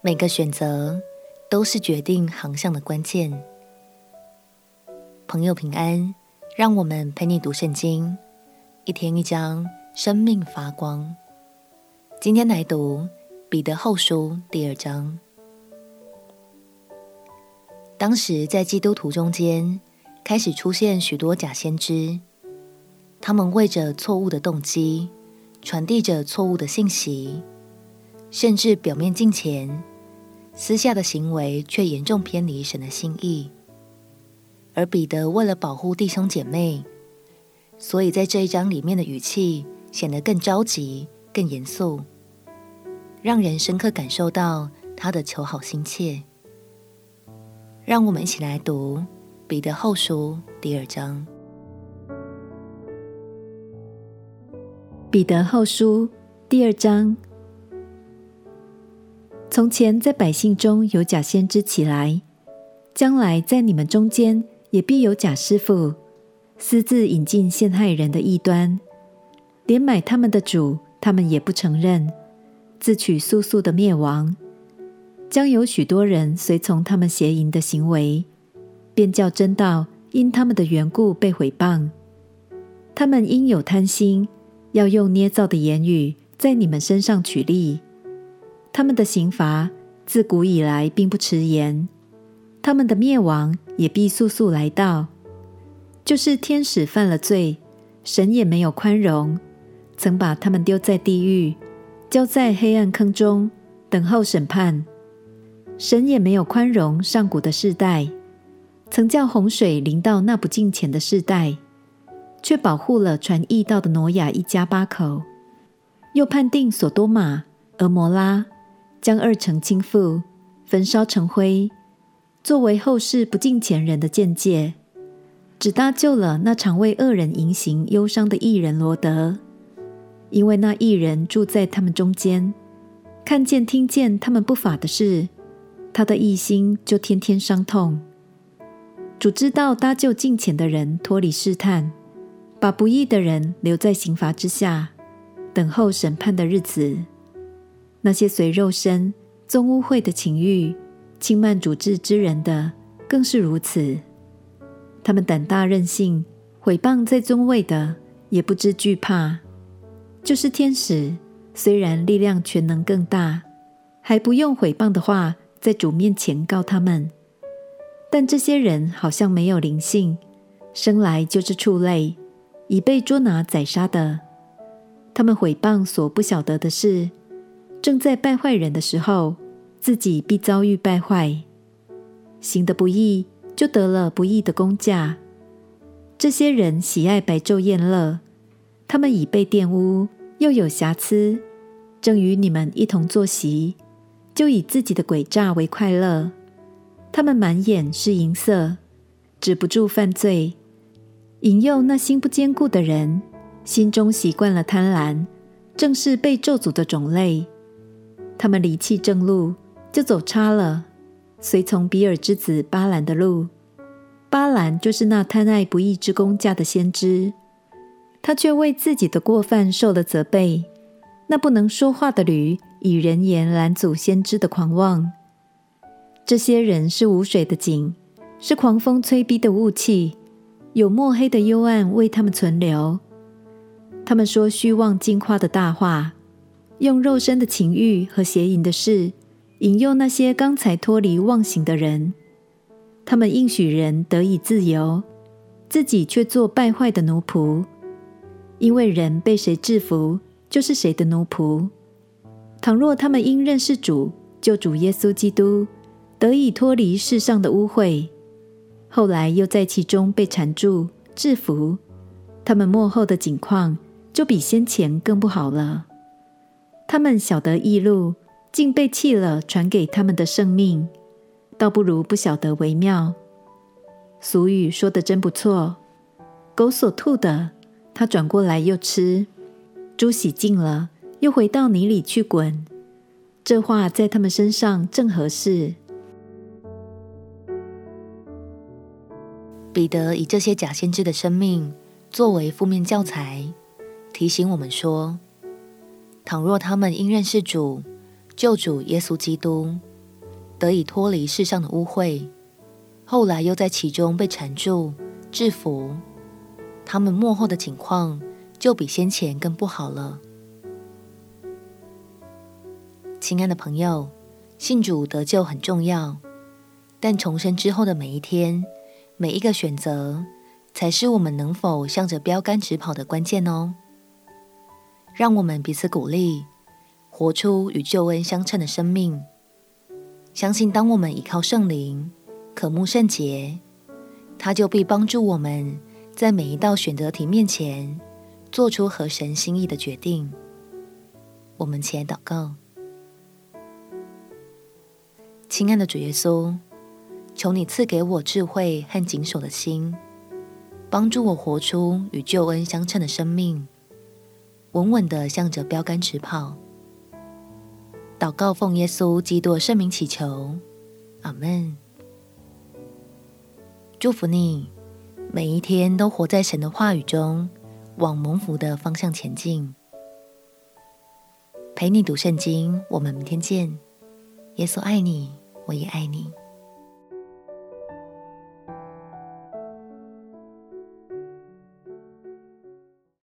每个选择都是决定航向的关键。朋友平安，让我们陪你读圣经，一天一章，生命发光。今天来读彼得后书第二章。当时在基督徒中间开始出现许多假先知，他们为着错误的动机，传递着错误的信息。甚至表面敬虔，私下的行为却严重偏离神的心意。而彼得为了保护弟兄姐妹，所以在这一章里面的语气显得更着急、更严肃，让人深刻感受到他的求好心切。让我们一起来读彼得后书第二章。彼得后书第二章。从前在百姓中有假先知起来，将来在你们中间也必有假师傅，私自引进陷害人的异端，连买他们的主，他们也不承认，自取速速的灭亡。将有许多人随从他们邪淫的行为，便叫真道因他们的缘故被毁谤。他们因有贪心，要用捏造的言语在你们身上取利。他们的刑罚自古以来并不迟延，他们的灭亡也必速速来到。就是天使犯了罪，神也没有宽容，曾把他们丢在地狱，交在黑暗坑中，等候审判。神也没有宽容上古的世代，曾叫洪水临到那不敬虔的世代，却保护了传义道的挪亚一家八口，又判定所多玛、俄摩拉。将二城倾覆，焚烧成灰，作为后世不敬前人的鉴戒，只搭救了那常为恶人淫行忧伤的义人罗德，因为那义人住在他们中间，看见听见他们不法的事，他的一心就天天伤痛。主知道搭救敬虔的人脱离试探，把不义的人留在刑罚之下，等候审判的日子。那些随肉身纵污秽的情欲，轻慢主治之人的，更是如此。他们胆大任性，毁谤在尊位的，也不知惧怕。就是天使，虽然力量权能更大，还不用毁谤的话在主面前告他们。但这些人好像没有灵性，生来就是畜类，已被捉拿宰杀的。他们毁谤所不晓得的事。正在败坏人的时候，自己必遭遇败坏；行的不义，就得了不义的工价。这些人喜爱白昼宴乐，他们已被玷污，又有瑕疵，正与你们一同坐席，就以自己的诡诈为快乐。他们满眼是淫色，止不住犯罪，引诱那心不坚固的人，心中习惯了贪婪，正是被咒诅的种类。他们离弃正路，就走差了，随从比尔之子巴兰的路。巴兰就是那贪爱不义之工价的先知，他却为自己的过犯受了责备。那不能说话的驴，以人言拦阻先知的狂妄。这些人是无水的井，是狂风吹逼的雾气，有墨黑的幽暗为他们存留。他们说虚妄矜夸的大话。用肉身的情欲和邪淫的事引诱那些刚才脱离妄行的人，他们应许人得以自由，自己却做败坏的奴仆。因为人被谁制服，就是谁的奴仆。倘若他们因认识主，救主耶稣基督，得以脱离世上的污秽，后来又在其中被缠住、制服，他们末后的景况就比先前更不好了。他们晓得义路，竟被弃了传给他们的生命，倒不如不晓得为妙。俗语说得真不错：狗所吐的，它转过来又吃；猪洗净了，又回到泥里去滚。这话在他们身上正合适。彼得以这些假先知的生命作为负面教材，提醒我们说。倘若他们因认识主、救主耶稣基督，得以脱离世上的污秽，后来又在其中被缠住、制服，他们末后的情况就比先前更不好了。亲爱的朋友，信主得救很重要，但重生之后的每一天、每一个选择，才是我们能否向着标杆直跑的关键哦。让我们彼此鼓励，活出与救恩相称的生命。相信，当我们依靠圣灵，渴慕圣洁，他就必帮助我们在每一道选择题面前，做出合神心意的决定。我们起来祷告。亲爱的主耶稣，求你赐给我智慧和谨守的心，帮助我活出与救恩相称的生命，稳稳的向着标杆直跑。祷告奉耶稣基督圣名祈求，阿门。祝福你，每一天都活在神的话语中，往蒙福的方向前进。陪你读圣经，我们明天见。耶稣爱你，我也爱你。